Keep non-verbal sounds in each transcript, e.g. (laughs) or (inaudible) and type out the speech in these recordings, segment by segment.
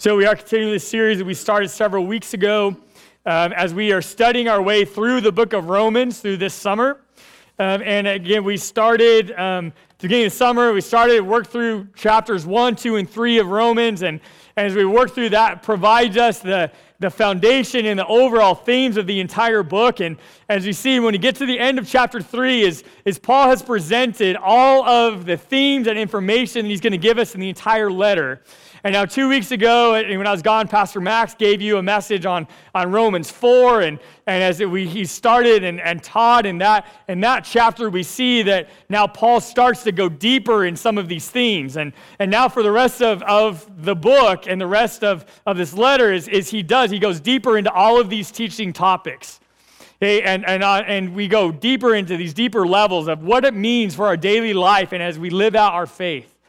So, we are continuing this series that we started several weeks ago um, as we are studying our way through the book of Romans through this summer. Um, and again, we started um, beginning of summer, we started work through chapters 1, 2, and 3 of Romans. And, and as we work through that, provides us the, the foundation and the overall themes of the entire book. And as you see, when you get to the end of chapter 3, is, is Paul has presented all of the themes and information that he's going to give us in the entire letter. And now, two weeks ago, when I was gone, Pastor Max gave you a message on, on Romans 4. And, and as we, he started and, and taught in that, in that chapter, we see that now Paul starts to go deeper in some of these themes. And, and now, for the rest of, of the book and the rest of, of this letter, is, is he does, he goes deeper into all of these teaching topics. Okay, and, and, uh, and we go deeper into these deeper levels of what it means for our daily life and as we live out our faith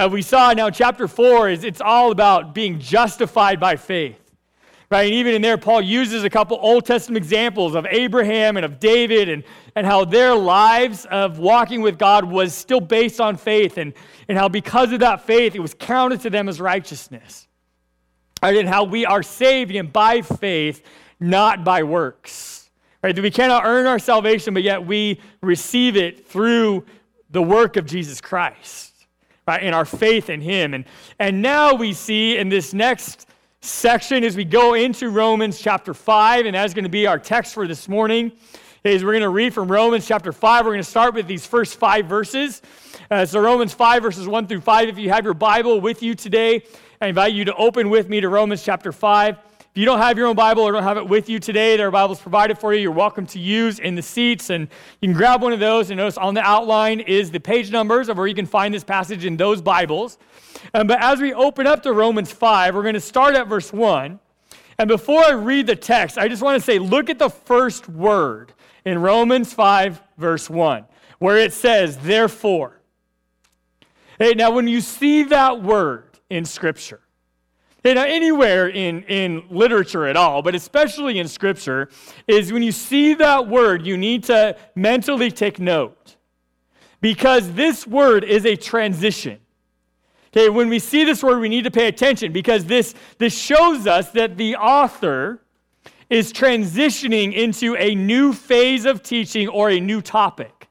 uh, we saw now chapter 4 is it's all about being justified by faith right? And even in there paul uses a couple old testament examples of abraham and of david and, and how their lives of walking with god was still based on faith and, and how because of that faith it was counted to them as righteousness. Right, and how we are saved and by faith not by works. Right? That we cannot earn our salvation but yet we receive it through the work of jesus christ in our faith in Him. And, and now we see in this next section as we go into Romans chapter 5, and that's going to be our text for this morning, is we're going to read from Romans chapter 5. We're going to start with these first five verses. Uh, so, Romans 5, verses 1 through 5. If you have your Bible with you today, I invite you to open with me to Romans chapter 5. If you don't have your own Bible or don't have it with you today, there are Bibles provided for you. You're welcome to use in the seats, and you can grab one of those. And notice on the outline is the page numbers of where you can find this passage in those Bibles. Um, but as we open up to Romans 5, we're going to start at verse 1. And before I read the text, I just want to say look at the first word in Romans 5, verse 1, where it says, therefore. Hey, now, when you see that word in Scripture, you know, anywhere in, in literature at all, but especially in Scripture, is when you see that word, you need to mentally take note. Because this word is a transition. Okay, when we see this word, we need to pay attention because this, this shows us that the author is transitioning into a new phase of teaching or a new topic.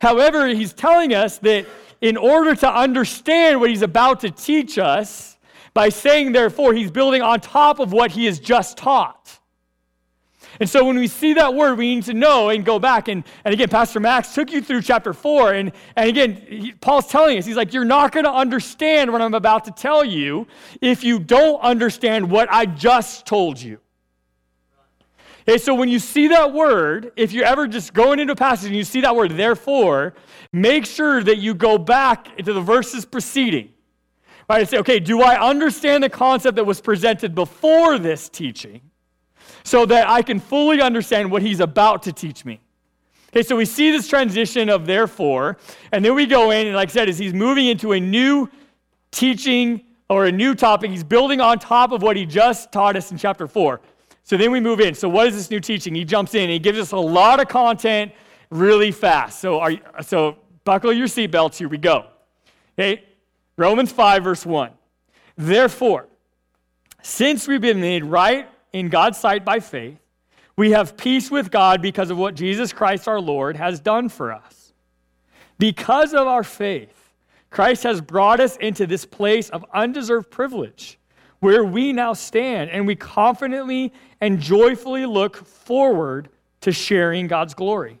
However, he's telling us that in order to understand what he's about to teach us, by saying, therefore, he's building on top of what he has just taught. And so when we see that word, we need to know and go back. And, and again, Pastor Max took you through chapter 4. And, and again, he, Paul's telling us, he's like, you're not going to understand what I'm about to tell you if you don't understand what I just told you. Okay, so when you see that word, if you're ever just going into a passage and you see that word, therefore, make sure that you go back into the verses preceding. Right? I say, okay, do I understand the concept that was presented before this teaching so that I can fully understand what he's about to teach me? Okay, so we see this transition of therefore, and then we go in, and like I said, as he's moving into a new teaching or a new topic, he's building on top of what he just taught us in chapter 4. So then we move in. So what is this new teaching? He jumps in and he gives us a lot of content really fast. So are so buckle your seatbelts. Here we go. Okay, Romans 5, verse 1. Therefore, since we've been made right in God's sight by faith, we have peace with God because of what Jesus Christ our Lord has done for us. Because of our faith, Christ has brought us into this place of undeserved privilege where we now stand and we confidently and joyfully look forward to sharing God's glory.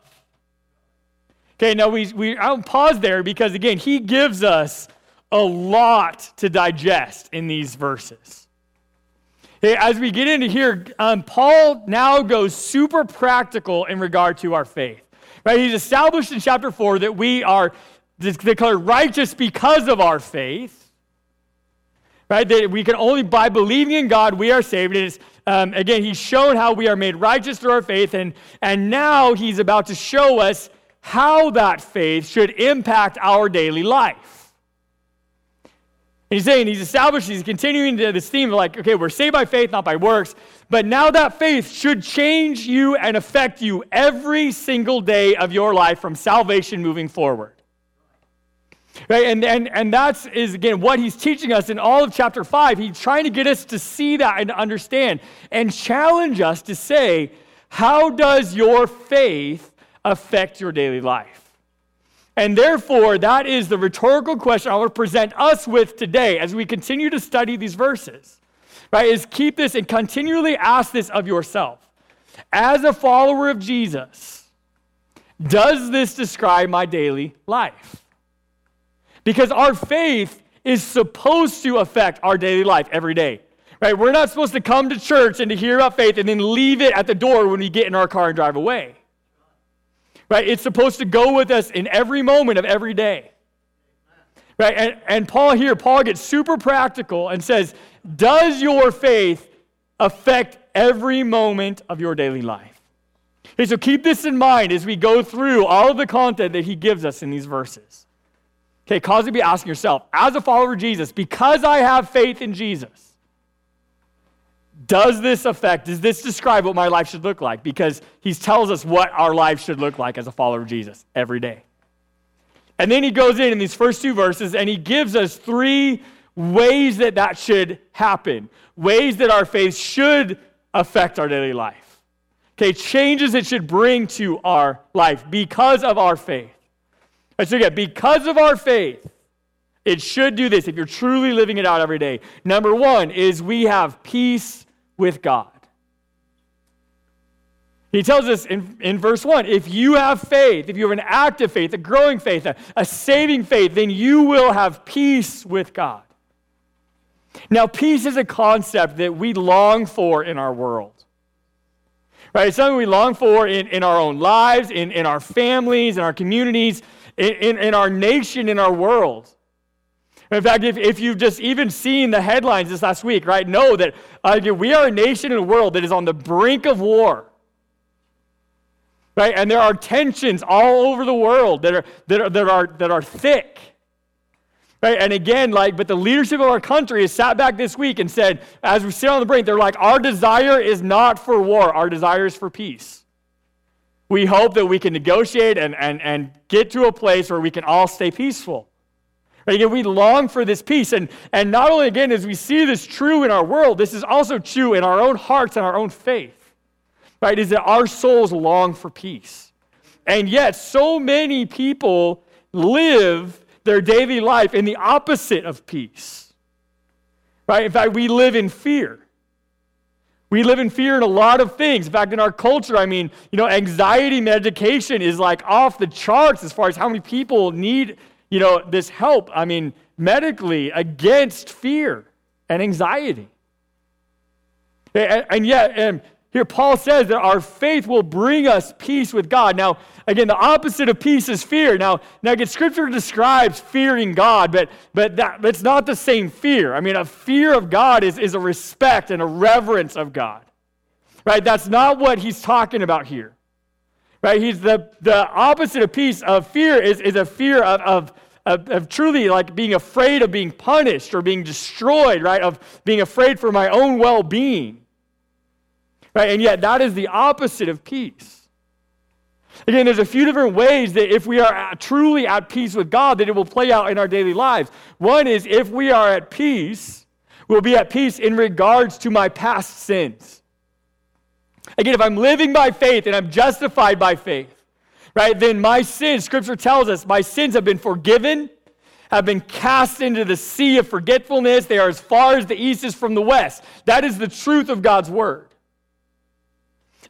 Okay, now we, we, I'll pause there because, again, he gives us a lot to digest in these verses. Okay, as we get into here, um, Paul now goes super practical in regard to our faith. Right? He's established in chapter 4 that we are declared righteous because of our faith. Right? That we can only by believing in God we are saved. And um, again, he's shown how we are made righteous through our faith, and, and now he's about to show us how that faith should impact our daily life. And he's saying, he's established, he's continuing to this theme of like, okay, we're saved by faith, not by works. But now that faith should change you and affect you every single day of your life from salvation moving forward. Right? And, and, and that's is again what he's teaching us in all of chapter 5. He's trying to get us to see that and understand and challenge us to say, how does your faith affect your daily life? And therefore, that is the rhetorical question I want to present us with today as we continue to study these verses right, is keep this and continually ask this of yourself. As a follower of Jesus, does this describe my daily life? Because our faith is supposed to affect our daily life every day. Right? We're not supposed to come to church and to hear about faith and then leave it at the door when we get in our car and drive away. Right? It's supposed to go with us in every moment of every day. Right? And, and Paul here, Paul gets super practical and says, Does your faith affect every moment of your daily life? Okay, so keep this in mind as we go through all of the content that he gives us in these verses. Okay, cause you to be asking yourself, as a follower of Jesus, because I have faith in Jesus, does this affect, does this describe what my life should look like? Because he tells us what our life should look like as a follower of Jesus every day. And then he goes in in these first two verses and he gives us three ways that that should happen, ways that our faith should affect our daily life. Okay, changes it should bring to our life because of our faith. Let's again, because of our faith, it should do this if you're truly living it out every day. Number one is we have peace with God. He tells us in, in verse 1 if you have faith, if you have an active faith, a growing faith, a, a saving faith, then you will have peace with God. Now, peace is a concept that we long for in our world. Right? It's something we long for in, in our own lives, in, in our families, in our communities, in, in, in our nation, in our world. In fact, if, if you've just even seen the headlines this last week, right, know that uh, we are a nation in a world that is on the brink of war. Right? And there are tensions all over the world that are, that are, that are, that are thick. Right? And again, like, but the leadership of our country has sat back this week and said, as we sit on the brink, they're like, our desire is not for war, our desire is for peace. We hope that we can negotiate and, and, and get to a place where we can all stay peaceful. Right? Again, we long for this peace. And, and not only, again, as we see this true in our world, this is also true in our own hearts and our own faith right, is that our souls long for peace. And yet, so many people live their daily life in the opposite of peace. Right? In fact, we live in fear. We live in fear in a lot of things. In fact, in our culture, I mean, you know, anxiety medication is like off the charts as far as how many people need, you know, this help. I mean, medically against fear and anxiety. And, and yet, and here, Paul says that our faith will bring us peace with God. Now, again, the opposite of peace is fear. Now, now again, Scripture describes fearing God, but, but that, that's not the same fear. I mean, a fear of God is, is a respect and a reverence of God. Right? That's not what he's talking about here. Right? He's the, the opposite of peace, of fear, is, is a fear of, of, of, of truly like being afraid of being punished or being destroyed, right? Of being afraid for my own well being. Right? And yet, that is the opposite of peace. Again, there's a few different ways that if we are truly at peace with God, that it will play out in our daily lives. One is if we are at peace, we'll be at peace in regards to my past sins. Again, if I'm living by faith and I'm justified by faith, right, then my sins, Scripture tells us, my sins have been forgiven, have been cast into the sea of forgetfulness. They are as far as the east is from the west. That is the truth of God's word.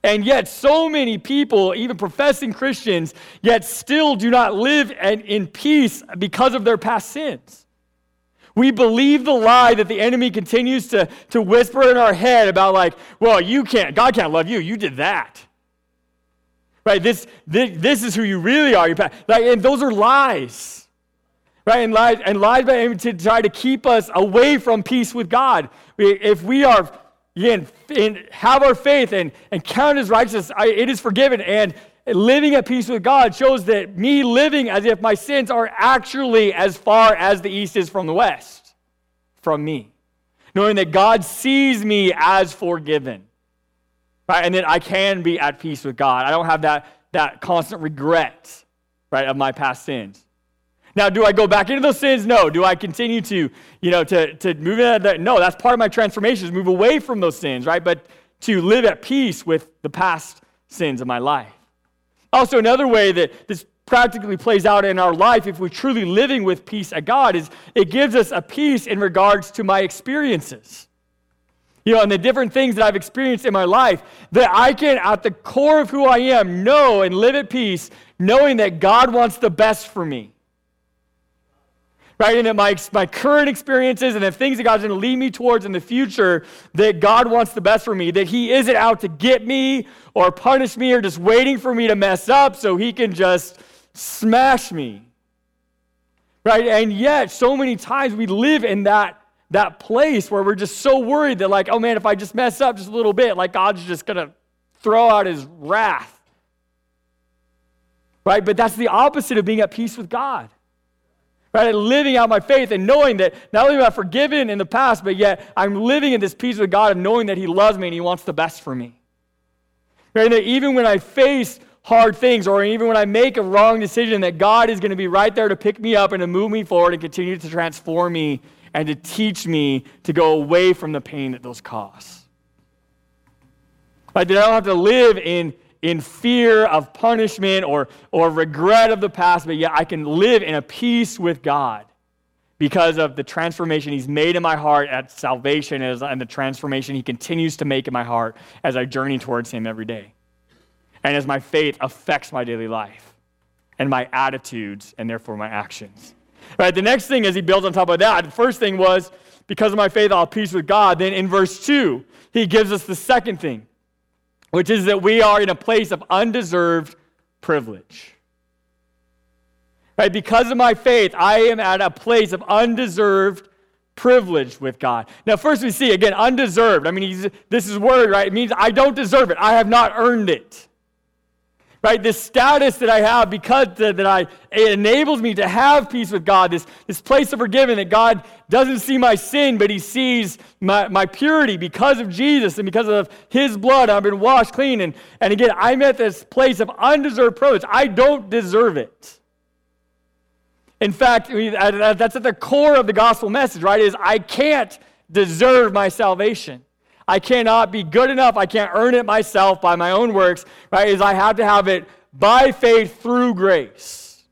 And yet, so many people, even professing Christians, yet still do not live in peace because of their past sins. We believe the lie that the enemy continues to, to whisper in our head about, like, well, you can't, God can't love you. You did that. Right? This, this, this is who you really are. Like, and those are lies. right? And lies, and lies by enemy to try to keep us away from peace with God. If we are, again, in, have our faith and, and count as righteous, it is forgiven. And living at peace with God shows that me living as if my sins are actually as far as the east is from the west, from me. Knowing that God sees me as forgiven. Right? And that I can be at peace with God. I don't have that, that constant regret, right, of my past sins. Now, do I go back into those sins? No. Do I continue to, you know, to, to move into that? No, that's part of my transformation is move away from those sins, right? But to live at peace with the past sins of my life. Also, another way that this practically plays out in our life, if we're truly living with peace at God, is it gives us a peace in regards to my experiences. You know, and the different things that I've experienced in my life, that I can, at the core of who I am, know and live at peace, knowing that God wants the best for me right? And my, my current experiences and the things that God's going to lead me towards in the future, that God wants the best for me, that He isn't out to get me or punish me or just waiting for me to mess up so He can just smash me. Right? And yet, so many times we live in that, that place where we're just so worried that, like, oh man, if I just mess up just a little bit, like God's just going to throw out His wrath. Right? But that's the opposite of being at peace with God right? living out my faith and knowing that not only am I forgiven in the past, but yet I'm living in this peace with God and knowing that He loves me and He wants the best for me. Right? And that even when I face hard things or even when I make a wrong decision, that God is going to be right there to pick me up and to move me forward and continue to transform me and to teach me to go away from the pain that those cause. Right? That I don't have to live in in fear of punishment or, or regret of the past, but yet I can live in a peace with God because of the transformation He's made in my heart at salvation and the transformation He continues to make in my heart as I journey towards Him every day. And as my faith affects my daily life and my attitudes and therefore my actions. Right, the next thing as he builds on top of that, the first thing was because of my faith, I'll have peace with God. Then in verse 2, he gives us the second thing which is that we are in a place of undeserved privilege. Right? Because of my faith, I am at a place of undeserved privilege with God. Now, first we see again, undeserved. I mean, this is word, right? It means I don't deserve it. I have not earned it right? This status that I have because that, that I, it enables me to have peace with God, this, this place of forgiveness that God doesn't see my sin, but he sees my, my purity because of Jesus and because of his blood. I've been washed clean. And, and again, I'm at this place of undeserved privilege. I don't deserve it. In fact, that's at the core of the gospel message, right? Is I can't deserve my salvation. I cannot be good enough. I can't earn it myself by my own works, right? Is I have to have it by faith through grace.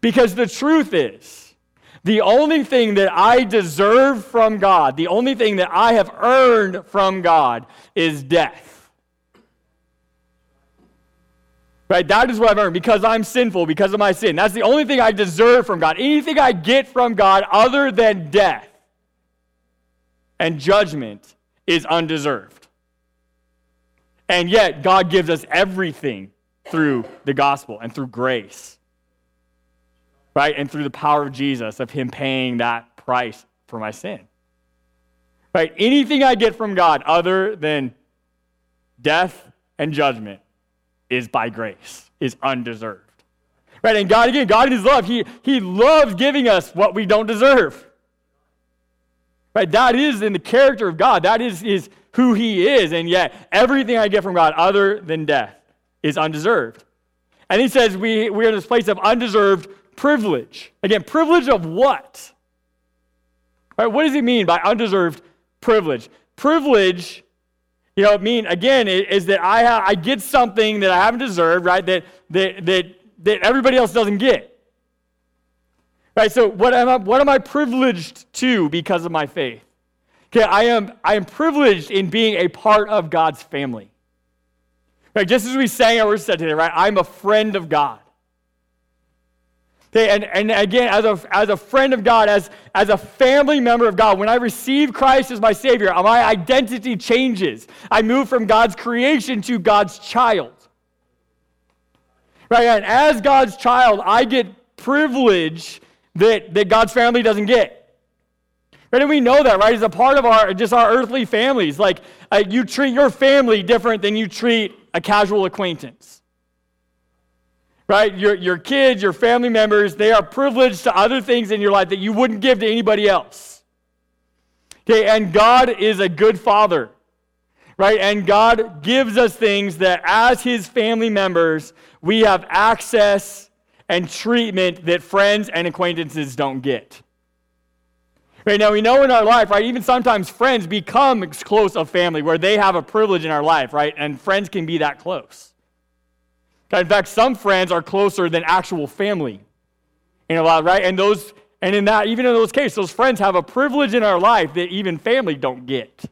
Because the truth is, the only thing that I deserve from God, the only thing that I have earned from God is death. Right? That is what I've earned because I'm sinful, because of my sin. That's the only thing I deserve from God. Anything I get from God other than death and judgment is undeserved. And yet, God gives us everything through the gospel and through grace. Right? And through the power of Jesus, of Him paying that price for my sin. Right? Anything I get from God other than death and judgment is by grace, is undeserved. Right? And God, again, God in His love, He, he loves giving us what we don't deserve. Right? That is in the character of God. That is, is who He is. And yet, everything I get from God other than death is undeserved. And He says we, we're in this place of undeserved privilege. Again, privilege of what? Right? What does He mean by undeserved privilege? Privilege, you know, mean again is that I, ha- I get something that I haven't deserved, right? That, that, that, that everybody else doesn't get. Right, so what am I, what am I privileged to because of my faith? Okay, I am, I am privileged in being a part of God's family. Right, just as we sang our said today, right? I'm a friend of God. Okay, and, and again, as a, as a friend of God, as, as a family member of God, when I receive Christ as my Savior, my identity changes. I move from God's creation to God's child. Right, and as God's child, I get privilege that, that God's family doesn't get. Right? And we know that, right? It's a part of our just our earthly families. Like uh, you treat your family different than you treat a casual acquaintance. Right? Your, your kids, your family members, they are privileged to other things in your life that you wouldn't give to anybody else. Okay, and God is a good father. Right? And God gives us things that as his family members, we have access and treatment that friends and acquaintances don't get. Right now, we know in our life, right, even sometimes friends become close of family where they have a privilege in our life, right? And friends can be that close. In fact, some friends are closer than actual family in a lot, right? And those, and in that, even in those cases, those friends have a privilege in our life that even family don't get.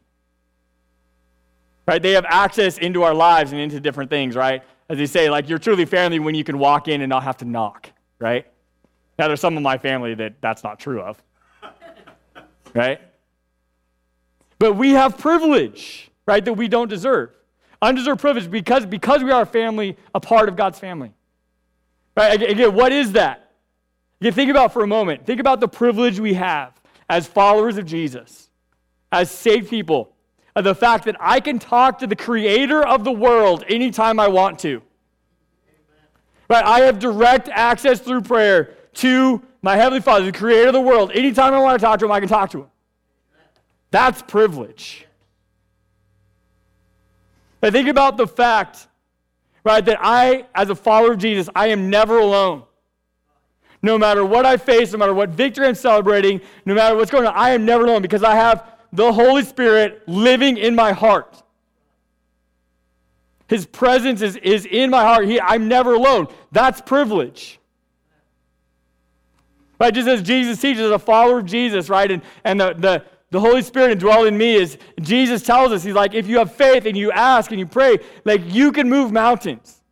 Right? They have access into our lives and into different things, right? As they say, like you're truly family when you can walk in and not have to knock, right? Now, there's some of my family that that's not true of (laughs) right? But we have privilege, right, that we don't deserve. Undeserved privilege because, because we are a family, a part of God's family. Right? Again, what is that? You think about for a moment. Think about the privilege we have as followers of Jesus, as saved people, of the fact that I can talk to the creator of the world anytime I want to. Right? I have direct access through prayer to my Heavenly Father, the creator of the world. Anytime I want to talk to him, I can talk to him. That's privilege. I think about the fact, right, that I, as a follower of Jesus, I am never alone. No matter what I face, no matter what victory I'm celebrating, no matter what's going on, I am never alone because I have the Holy Spirit living in my heart. His presence is, is in my heart. He, I'm never alone. That's privilege. Right? Just as Jesus teaches, a follower of Jesus, right? And, and the, the, the Holy Spirit indwell in me is Jesus tells us, He's like, if you have faith and you ask and you pray, like you can move mountains.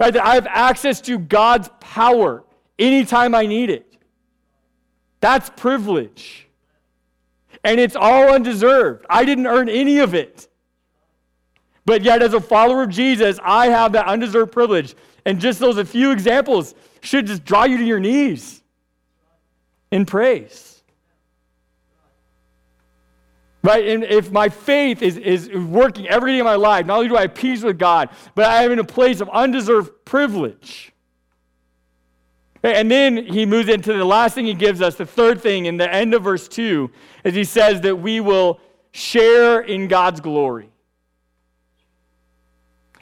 Right? That I have access to God's power anytime I need it. That's privilege. And it's all undeserved. I didn't earn any of it. But yet, as a follower of Jesus, I have that undeserved privilege. And just those a few examples should just draw you to your knees in praise. Right? And if my faith is, is working every day of my life, not only do I have peace with God, but I am in a place of undeserved privilege. And then he moves into the last thing he gives us, the third thing in the end of verse 2, is he says that we will share in God's glory.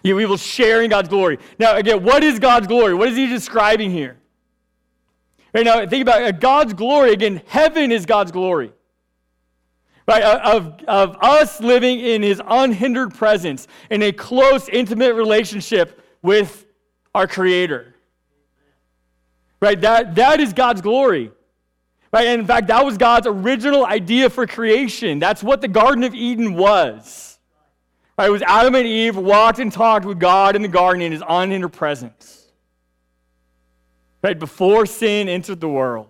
Yeah, we will share in God's glory. Now, again, what is God's glory? What is he describing here? Right now, think about it. God's glory. Again, heaven is God's glory. Right? Of, of us living in his unhindered presence in a close, intimate relationship with our Creator. Right? That, that is God's glory. Right? And in fact, that was God's original idea for creation. That's what the Garden of Eden was. Right? It was Adam and Eve walked and talked with God in the garden in his unhindered presence right? Before sin entered the world.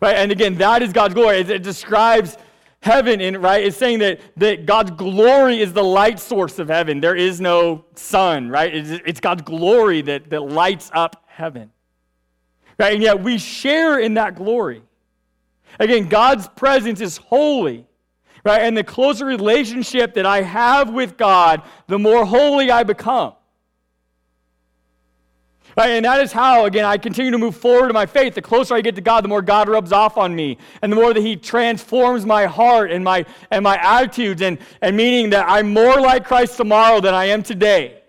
Right? And again, that is God's glory. It, it describes heaven in right it's saying that, that god's glory is the light source of heaven there is no sun right it's, it's god's glory that, that lights up heaven right and yet we share in that glory again god's presence is holy right and the closer relationship that i have with god the more holy i become Right? And that is how, again, I continue to move forward in my faith. The closer I get to God, the more God rubs off on me. And the more that He transforms my heart and my, and my attitudes, and, and meaning that I'm more like Christ tomorrow than I am today.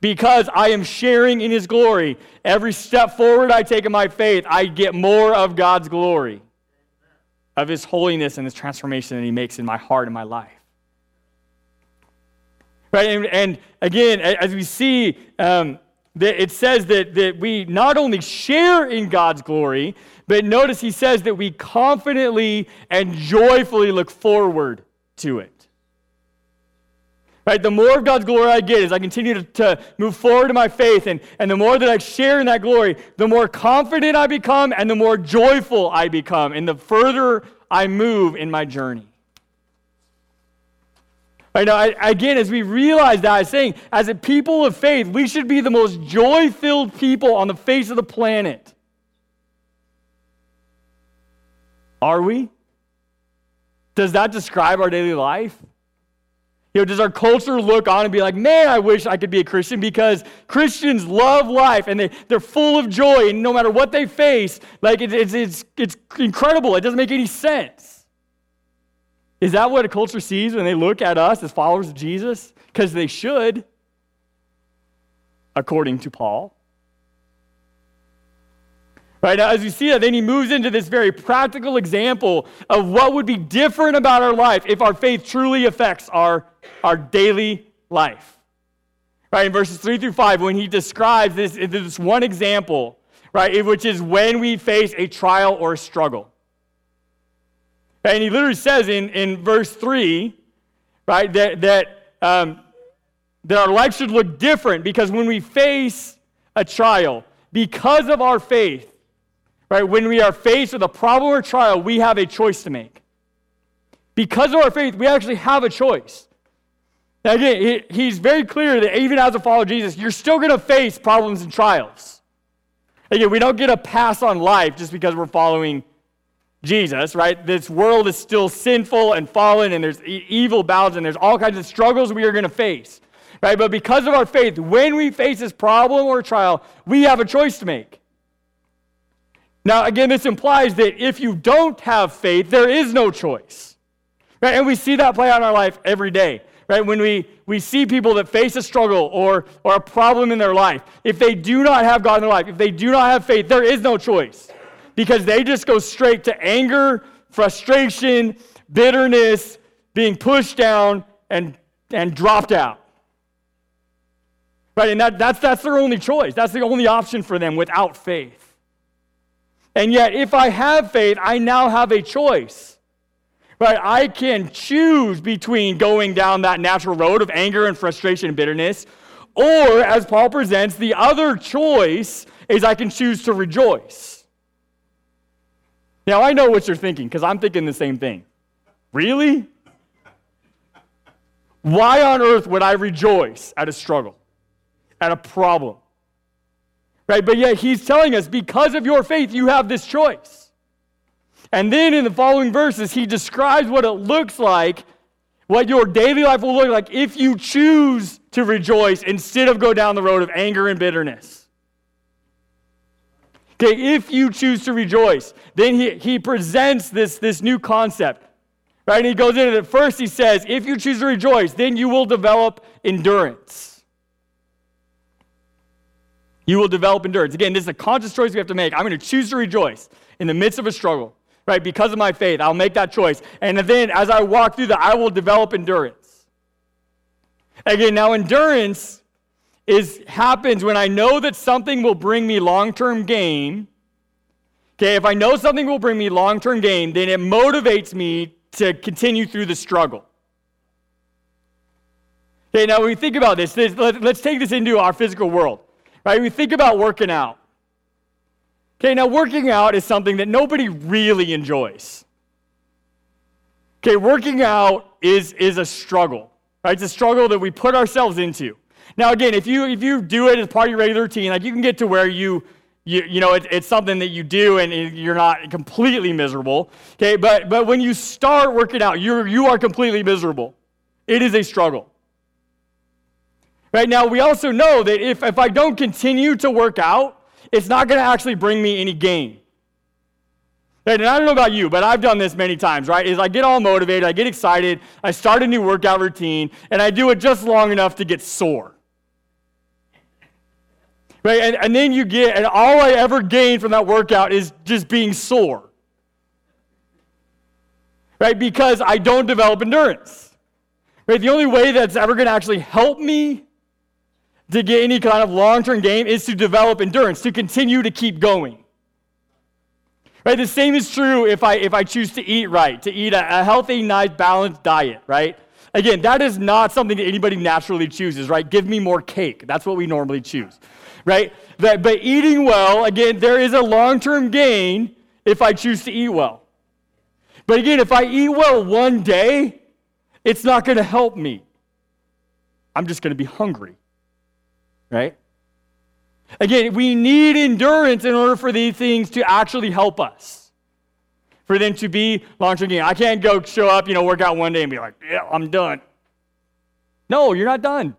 Because I am sharing in His glory. Every step forward I take in my faith, I get more of God's glory, of His holiness and His transformation that He makes in my heart and my life. Right? And, and again, as we see, um, that it says that, that we not only share in God's glory, but notice he says that we confidently and joyfully look forward to it. Right? The more of God's glory I get as I continue to, to move forward in my faith, and, and the more that I share in that glory, the more confident I become and the more joyful I become, and the further I move in my journey. Right now, again, as we realize that, I'm saying, as a people of faith, we should be the most joy filled people on the face of the planet. Are we? Does that describe our daily life? You know, does our culture look on and be like, man, I wish I could be a Christian because Christians love life and they, they're full of joy and no matter what they face, like it, it's, it's, it's incredible. It doesn't make any sense. Is that what a culture sees when they look at us as followers of Jesus? Because they should, according to Paul. Right now, as you see that, then he moves into this very practical example of what would be different about our life if our faith truly affects our, our daily life. Right, in verses 3 through 5, when he describes this, this one example, right, which is when we face a trial or a struggle. And he literally says in, in verse 3, right, that, that, um, that our life should look different because when we face a trial, because of our faith, right, when we are faced with a problem or trial, we have a choice to make. Because of our faith, we actually have a choice. Again, he's very clear that even as a follower of Jesus, you're still going to face problems and trials. Again, we don't get a pass on life just because we're following Jesus, right? This world is still sinful and fallen, and there's evil battles, and there's all kinds of struggles we are going to face, right? But because of our faith, when we face this problem or trial, we have a choice to make. Now, again, this implies that if you don't have faith, there is no choice, right? And we see that play out in our life every day, right? When we, we see people that face a struggle or, or a problem in their life, if they do not have God in their life, if they do not have faith, there is no choice because they just go straight to anger, frustration, bitterness, being pushed down, and, and dropped out. Right? And that, that's, that's their only choice. That's the only option for them without faith. And yet, if I have faith, I now have a choice. Right? I can choose between going down that natural road of anger and frustration and bitterness, or as Paul presents, the other choice is I can choose to rejoice. Now, I know what you're thinking because I'm thinking the same thing. Really? Why on earth would I rejoice at a struggle, at a problem? Right? But yet he's telling us because of your faith, you have this choice. And then in the following verses, he describes what it looks like, what your daily life will look like if you choose to rejoice instead of go down the road of anger and bitterness. Okay, if you choose to rejoice, then he, he presents this, this new concept. Right? And he goes into it. First, he says, if you choose to rejoice, then you will develop endurance. You will develop endurance. Again, this is a conscious choice we have to make. I'm going to choose to rejoice in the midst of a struggle, right? Because of my faith, I'll make that choice. And then as I walk through that, I will develop endurance. Again, now endurance is happens when I know that something will bring me long-term gain. Okay, if I know something will bring me long-term gain, then it motivates me to continue through the struggle. Okay, now when we think about this, this let, us take this into our physical world. Right? We think about working out. Okay, now working out is something that nobody really enjoys. Okay, working out is, is a struggle. Right? It's a struggle that we put ourselves into. Now, again, if you if you do it as part of your regular routine, like you can get to where you you, you know, it, it's something that you do and you're not completely miserable. Okay, but but when you start working out, you're you are completely miserable. It is a struggle. Right now, we also know that if, if I don't continue to work out, it's not going to actually bring me any gain. Right? And I don't know about you, but I've done this many times, right? Is I get all motivated, I get excited, I start a new workout routine, and I do it just long enough to get sore. Right? And, and then you get, and all I ever gain from that workout is just being sore. Right? Because I don't develop endurance. Right? The only way that's ever going to actually help me to get any kind of long term gain is to develop endurance, to continue to keep going. Right? The same is true if I, if I choose to eat right, to eat a, a healthy, nice, balanced diet, right? Again, that is not something that anybody naturally chooses, right? Give me more cake. That's what we normally choose right? But, but eating well, again, there is a long term gain if I choose to eat well. But again, if I eat well one day, it's not going to help me. I'm just going to be hungry. Right? Again, we need endurance in order for these things to actually help us. For them to be long term gain. I can't go show up, you know, work out one day and be like, yeah, I'm done. No, you're not done.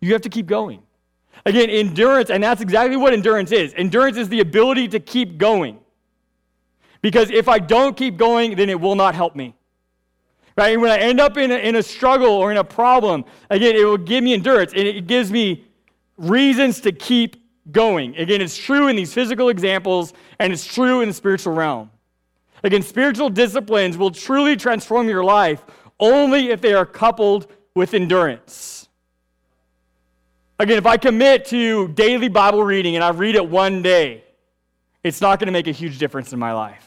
You have to keep going. Again, endurance, and that's exactly what endurance is. Endurance is the ability to keep going. Because if I don't keep going, then it will not help me. Right? When I end up in a, in a struggle or in a problem, again, it will give me endurance and it gives me reasons to keep going. Again, it's true in these physical examples and it's true in the spiritual realm. Again, spiritual disciplines will truly transform your life only if they are coupled with endurance. Again, if I commit to daily Bible reading and I read it one day, it's not going to make a huge difference in my life.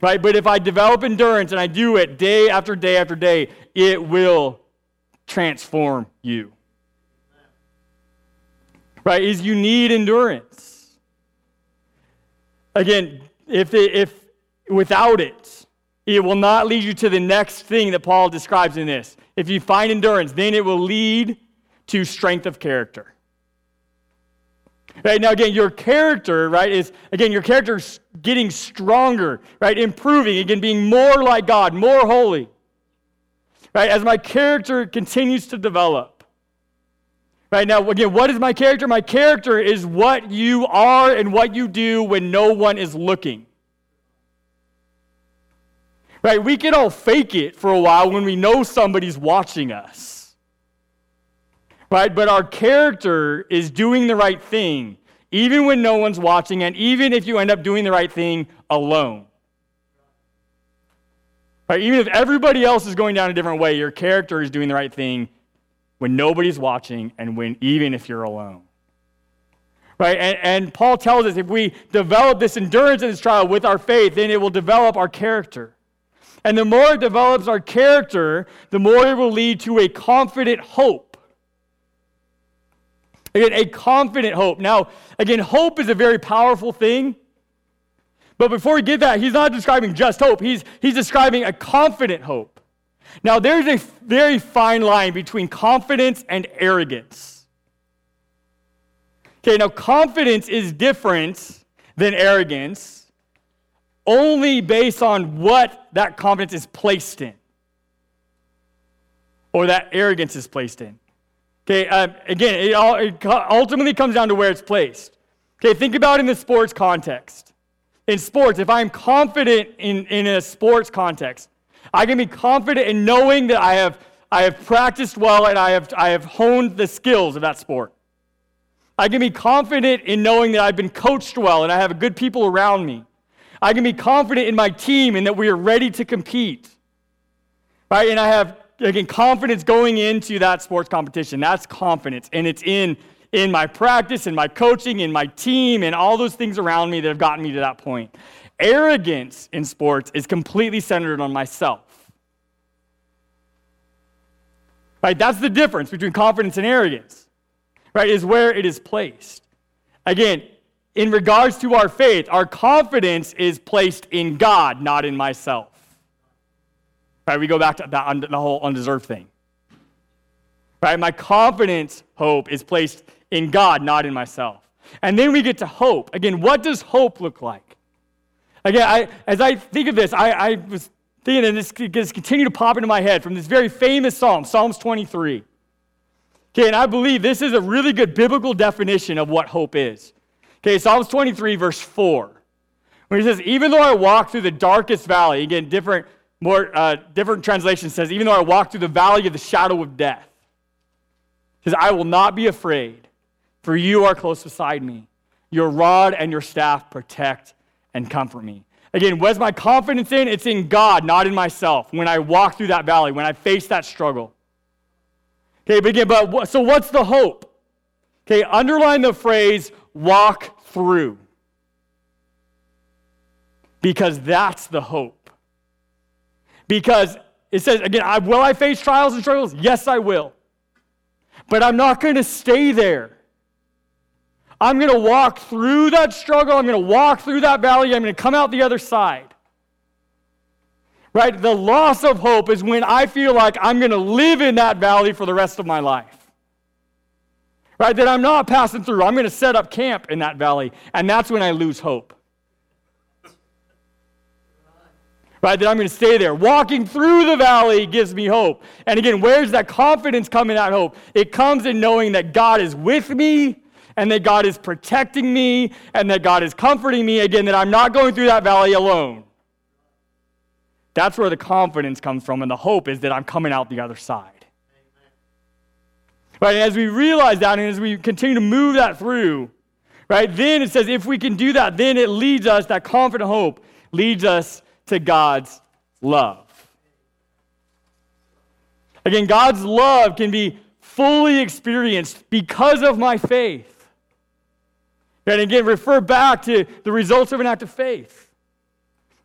Right? But if I develop endurance and I do it day after day after day, it will transform you. Right? Is you need endurance. Again, if, it, if without it, it will not lead you to the next thing that Paul describes in this. If you find endurance, then it will lead to strength of character. Right now, again, your character, right, is again your character getting stronger, right, improving, again, being more like God, more holy. Right, as my character continues to develop. Right now, again, what is my character? My character is what you are and what you do when no one is looking. Right, we can all fake it for a while when we know somebody's watching us right? But our character is doing the right thing, even when no one's watching, and even if you end up doing the right thing alone. Right? Even if everybody else is going down a different way, your character is doing the right thing when nobody's watching and when even if you're alone. Right? And, and Paul tells us if we develop this endurance in this trial with our faith, then it will develop our character. And the more it develops our character, the more it will lead to a confident hope Again, a confident hope. Now, again, hope is a very powerful thing. But before we get that, he's not describing just hope, he's, he's describing a confident hope. Now, there's a very fine line between confidence and arrogance. Okay, now confidence is different than arrogance only based on what that confidence is placed in or that arrogance is placed in. Okay, uh, again, it, all, it ultimately comes down to where it's placed. Okay, think about it in the sports context. In sports, if I'm confident in, in a sports context, I can be confident in knowing that I have, I have practiced well and I have, I have honed the skills of that sport. I can be confident in knowing that I've been coached well and I have good people around me. I can be confident in my team and that we are ready to compete. Right? And I have again, confidence going into that sports competition. That's confidence. And it's in, in my practice, in my coaching, in my team, and all those things around me that have gotten me to that point. Arrogance in sports is completely centered on myself. Right? That's the difference between confidence and arrogance. Right? Is where it is placed. Again, in regards to our faith, our confidence is placed in God, not in myself. Right? We go back to that, the whole undeserved thing. Right? My confidence, hope, is placed in God, not in myself. And then we get to hope. Again, what does hope look like? Again, I, as I think of this, I, I was thinking, and this just continue to pop into my head from this very famous psalm, Psalms 23. Okay, and I believe this is a really good biblical definition of what hope is. Okay, Psalms 23, verse 4, where he says, Even though I walk through the darkest valley, again, different more uh, different translation says, even though I walk through the valley of the shadow of death, says, I will not be afraid, for you are close beside me. Your rod and your staff protect and comfort me. Again, what's my confidence in? It's in God, not in myself. When I walk through that valley, when I face that struggle. Okay, but again, but so what's the hope? Okay, underline the phrase walk through. Because that's the hope. Because it says, again, I, will I face trials and struggles? Yes, I will. But I'm not going to stay there. I'm going to walk through that struggle. I'm going to walk through that valley. I'm going to come out the other side. Right? The loss of hope is when I feel like I'm going to live in that valley for the rest of my life. Right? That I'm not passing through. I'm going to set up camp in that valley. And that's when I lose hope. Right? That I'm going to stay there. Walking through the valley gives me hope. And again, where's that confidence come in that hope? It comes in knowing that God is with me and that God is protecting me and that God is comforting me. Again, that I'm not going through that valley alone. That's where the confidence comes from, and the hope is that I'm coming out the other side. Right? And as we realize that, and as we continue to move that through, right, then it says if we can do that, then it leads us, that confident hope leads us to God's love. Again, God's love can be fully experienced because of my faith. And again, refer back to the results of an act of faith.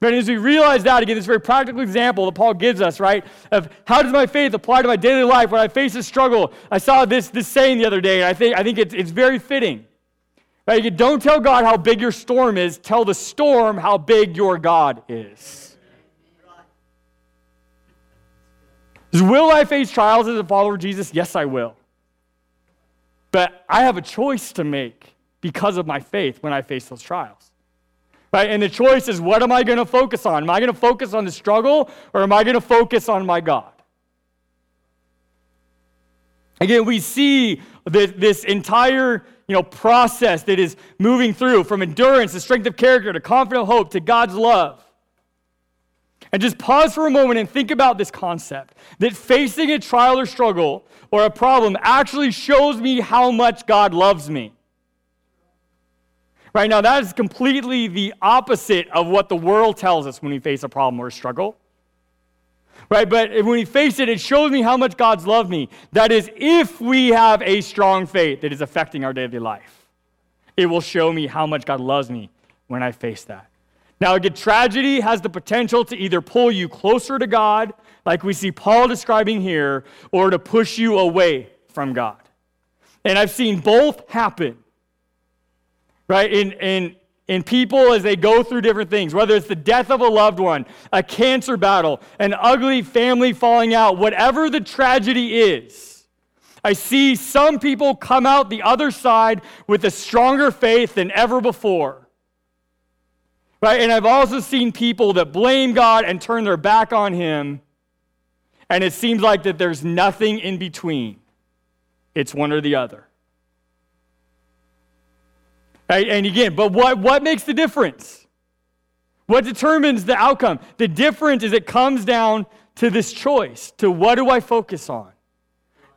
And as we realize that, again, this very practical example that Paul gives us, right, of how does my faith apply to my daily life when I face a struggle? I saw this, this saying the other day, and I think, I think it's, it's very fitting. Right? Don't tell God how big your storm is, tell the storm how big your God is. Will I face trials as a follower of Jesus? Yes, I will. But I have a choice to make because of my faith when I face those trials. Right? And the choice is what am I going to focus on? Am I going to focus on the struggle or am I going to focus on my God? Again, we see this, this entire you know, process that is moving through from endurance to strength of character to confident hope to God's love. And just pause for a moment and think about this concept that facing a trial or struggle or a problem actually shows me how much God loves me. Right now, that is completely the opposite of what the world tells us when we face a problem or a struggle. Right? But when we face it, it shows me how much God's loved me. That is, if we have a strong faith that is affecting our daily life, it will show me how much God loves me when I face that. Now, again, tragedy has the potential to either pull you closer to God, like we see Paul describing here, or to push you away from God. And I've seen both happen right? In, in, in people as they go through different things, whether it's the death of a loved one, a cancer battle, an ugly family falling out, whatever the tragedy is. I see some people come out the other side with a stronger faith than ever before. Right? And I've also seen people that blame God and turn their back on him and it seems like that there's nothing in between. It's one or the other. And again, but what, what makes the difference? What determines the outcome? The difference is it comes down to this choice to what do I focus on?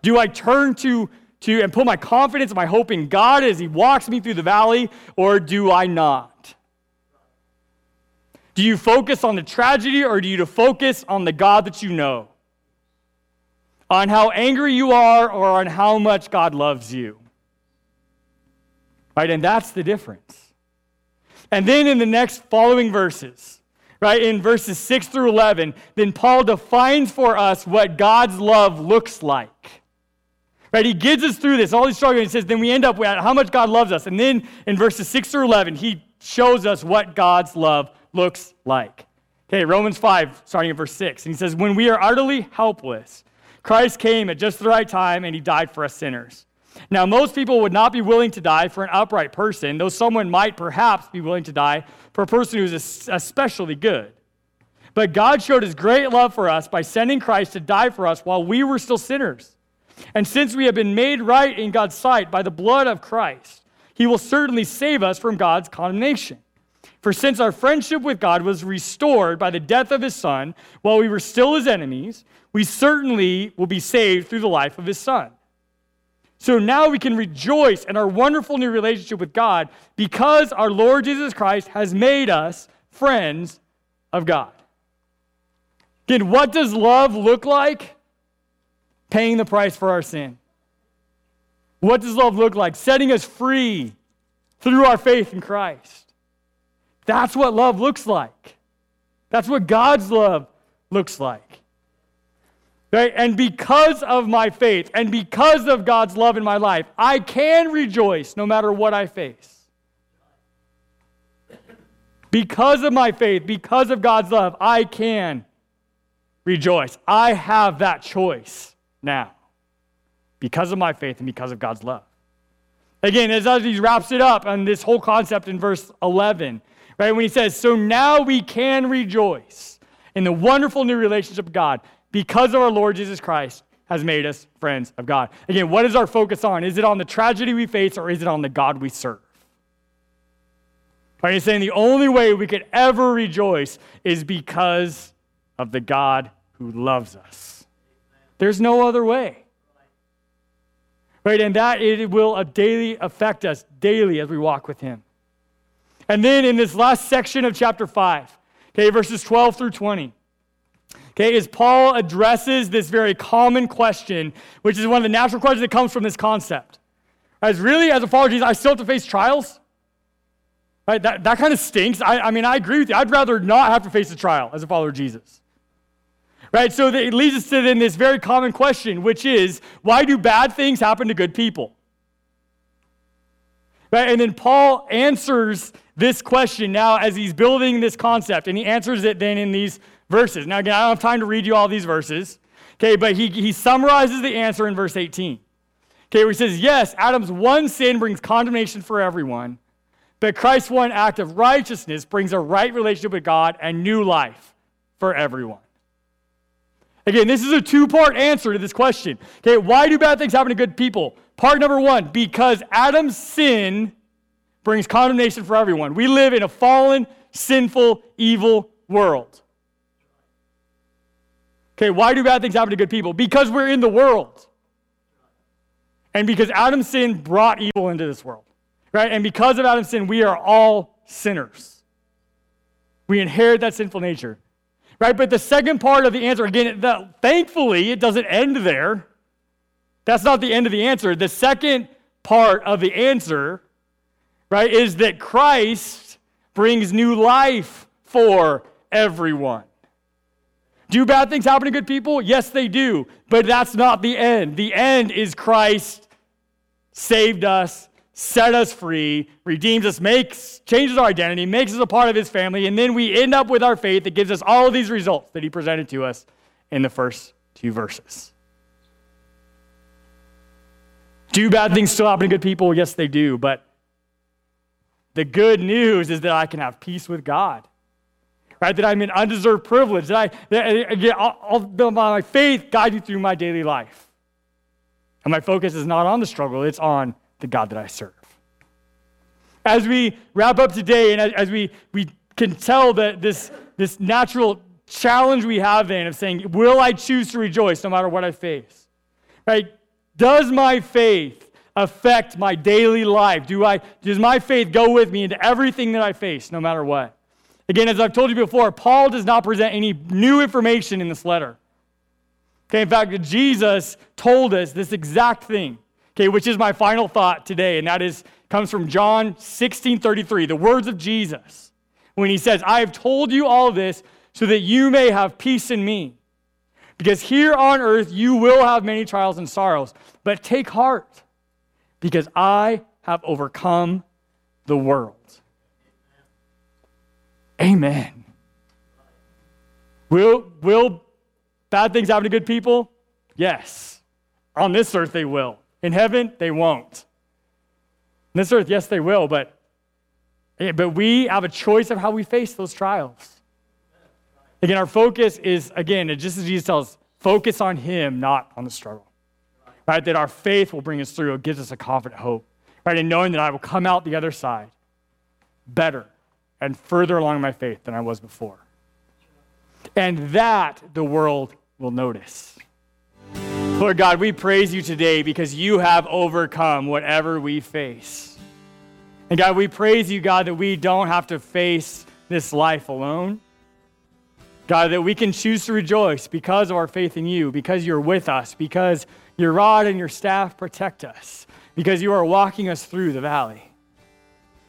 Do I turn to, to and put my confidence, my hope in God as He walks me through the valley, or do I not? Do you focus on the tragedy or do you focus on the God that you know? On how angry you are or on how much God loves you? Right? And that's the difference. And then in the next following verses, right, in verses 6 through 11, then Paul defines for us what God's love looks like. Right? He gives us through this, all these struggles. He says, then we end up with how much God loves us. And then in verses 6 through 11, he shows us what God's love looks like. Okay, Romans 5, starting at verse 6. And he says, When we are utterly helpless, Christ came at just the right time and he died for us sinners. Now, most people would not be willing to die for an upright person, though someone might perhaps be willing to die for a person who's especially good. But God showed his great love for us by sending Christ to die for us while we were still sinners. And since we have been made right in God's sight by the blood of Christ, he will certainly save us from God's condemnation. For since our friendship with God was restored by the death of his Son while we were still his enemies, we certainly will be saved through the life of his Son. So now we can rejoice in our wonderful new relationship with God because our Lord Jesus Christ has made us friends of God. Again, what does love look like? Paying the price for our sin. What does love look like? Setting us free through our faith in Christ. That's what love looks like. That's what God's love looks like. Right? And because of my faith and because of God's love in my life, I can rejoice no matter what I face. Because of my faith, because of God's love, I can rejoice. I have that choice now because of my faith and because of God's love. Again, as he wraps it up on this whole concept in verse 11, right, when he says, So now we can rejoice in the wonderful new relationship of God because of our Lord Jesus Christ has made us friends of God. Again, what is our focus on? Is it on the tragedy we face or is it on the God we serve? Right, he's saying the only way we could ever rejoice is because of the God who loves us. There's no other way. Right, and that it will daily affect us daily as we walk with him. And then in this last section of chapter 5, okay, verses 12 through 20, okay, as Paul addresses this very common question, which is one of the natural questions that comes from this concept. As really, as a follower of Jesus, I still have to face trials. Right? That, that kind of stinks. I, I mean, I agree with you. I'd rather not have to face a trial as a follower of Jesus. Right? So it leads us to then this very common question, which is why do bad things happen to good people? Right? And then Paul answers this question now as he's building this concept, and he answers it then in these verses. Now, again, I don't have time to read you all these verses, okay, but he, he summarizes the answer in verse 18. Okay, where he says, Yes, Adam's one sin brings condemnation for everyone, but Christ's one act of righteousness brings a right relationship with God and new life for everyone. Again, this is a two part answer to this question. Okay, why do bad things happen to good people? Part number one, because Adam's sin brings condemnation for everyone. We live in a fallen, sinful, evil world. Okay, why do bad things happen to good people? Because we're in the world. And because Adam's sin brought evil into this world. Right? And because of Adam's sin, we are all sinners. We inherit that sinful nature. Right? But the second part of the answer, again, the, thankfully, it doesn't end there. That's not the end of the answer. The second part of the answer, right, is that Christ brings new life for everyone. Do bad things happen to good people? Yes, they do. But that's not the end. The end is Christ saved us, set us free, redeems us, makes changes our identity, makes us a part of his family, and then we end up with our faith that gives us all of these results that he presented to us in the first two verses. Do bad things still happen to good people? Yes, they do. But the good news is that I can have peace with God right? That I'm in undeserved privilege. That I, that, again, I'll, I'll my faith guide you through my daily life. And my focus is not on the struggle, it's on the God that I serve. As we wrap up today, and as, as we, we can tell that this, this natural challenge we have then of saying, Will I choose to rejoice no matter what I face? Right? Does my faith affect my daily life? Do I, does my faith go with me into everything that I face, no matter what? Again, as I've told you before, Paul does not present any new information in this letter. Okay, in fact, Jesus told us this exact thing, okay, which is my final thought today, and that is comes from John 16 33, the words of Jesus, when he says, I have told you all this so that you may have peace in me. Because here on earth you will have many trials and sorrows, but take heart, because I have overcome the world. Amen. Will, will bad things happen to good people? Yes. On this earth, they will. In heaven, they won't. On this earth, yes, they will, but, but we have a choice of how we face those trials. Again, our focus is, again, just as Jesus tells us, focus on Him, not on the struggle. Right? That our faith will bring us through. It gives us a confident hope. Right? And knowing that I will come out the other side better and further along my faith than I was before. And that the world will notice. Lord God, we praise you today because you have overcome whatever we face. And God, we praise you, God, that we don't have to face this life alone. God, that we can choose to rejoice because of our faith in you, because you're with us, because your rod and your staff protect us, because you are walking us through the valley.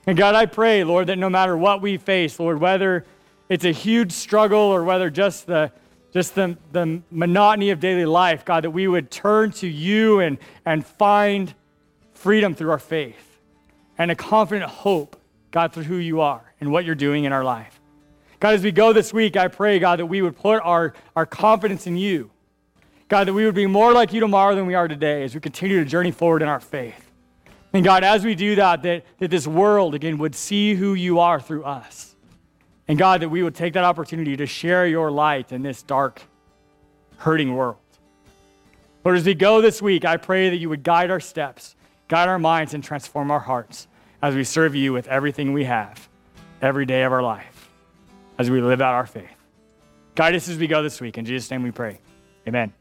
And God, I pray, Lord, that no matter what we face, Lord, whether it's a huge struggle or whether just the just the, the monotony of daily life, God, that we would turn to you and, and find freedom through our faith and a confident hope, God, through who you are and what you're doing in our life. God, as we go this week, I pray, God, that we would put our, our confidence in you. God, that we would be more like you tomorrow than we are today as we continue to journey forward in our faith. And God, as we do that, that, that this world, again, would see who you are through us. And God, that we would take that opportunity to share your light in this dark, hurting world. Lord, as we go this week, I pray that you would guide our steps, guide our minds, and transform our hearts as we serve you with everything we have every day of our life, as we live out our faith. Guide us as we go this week. In Jesus' name we pray. Amen.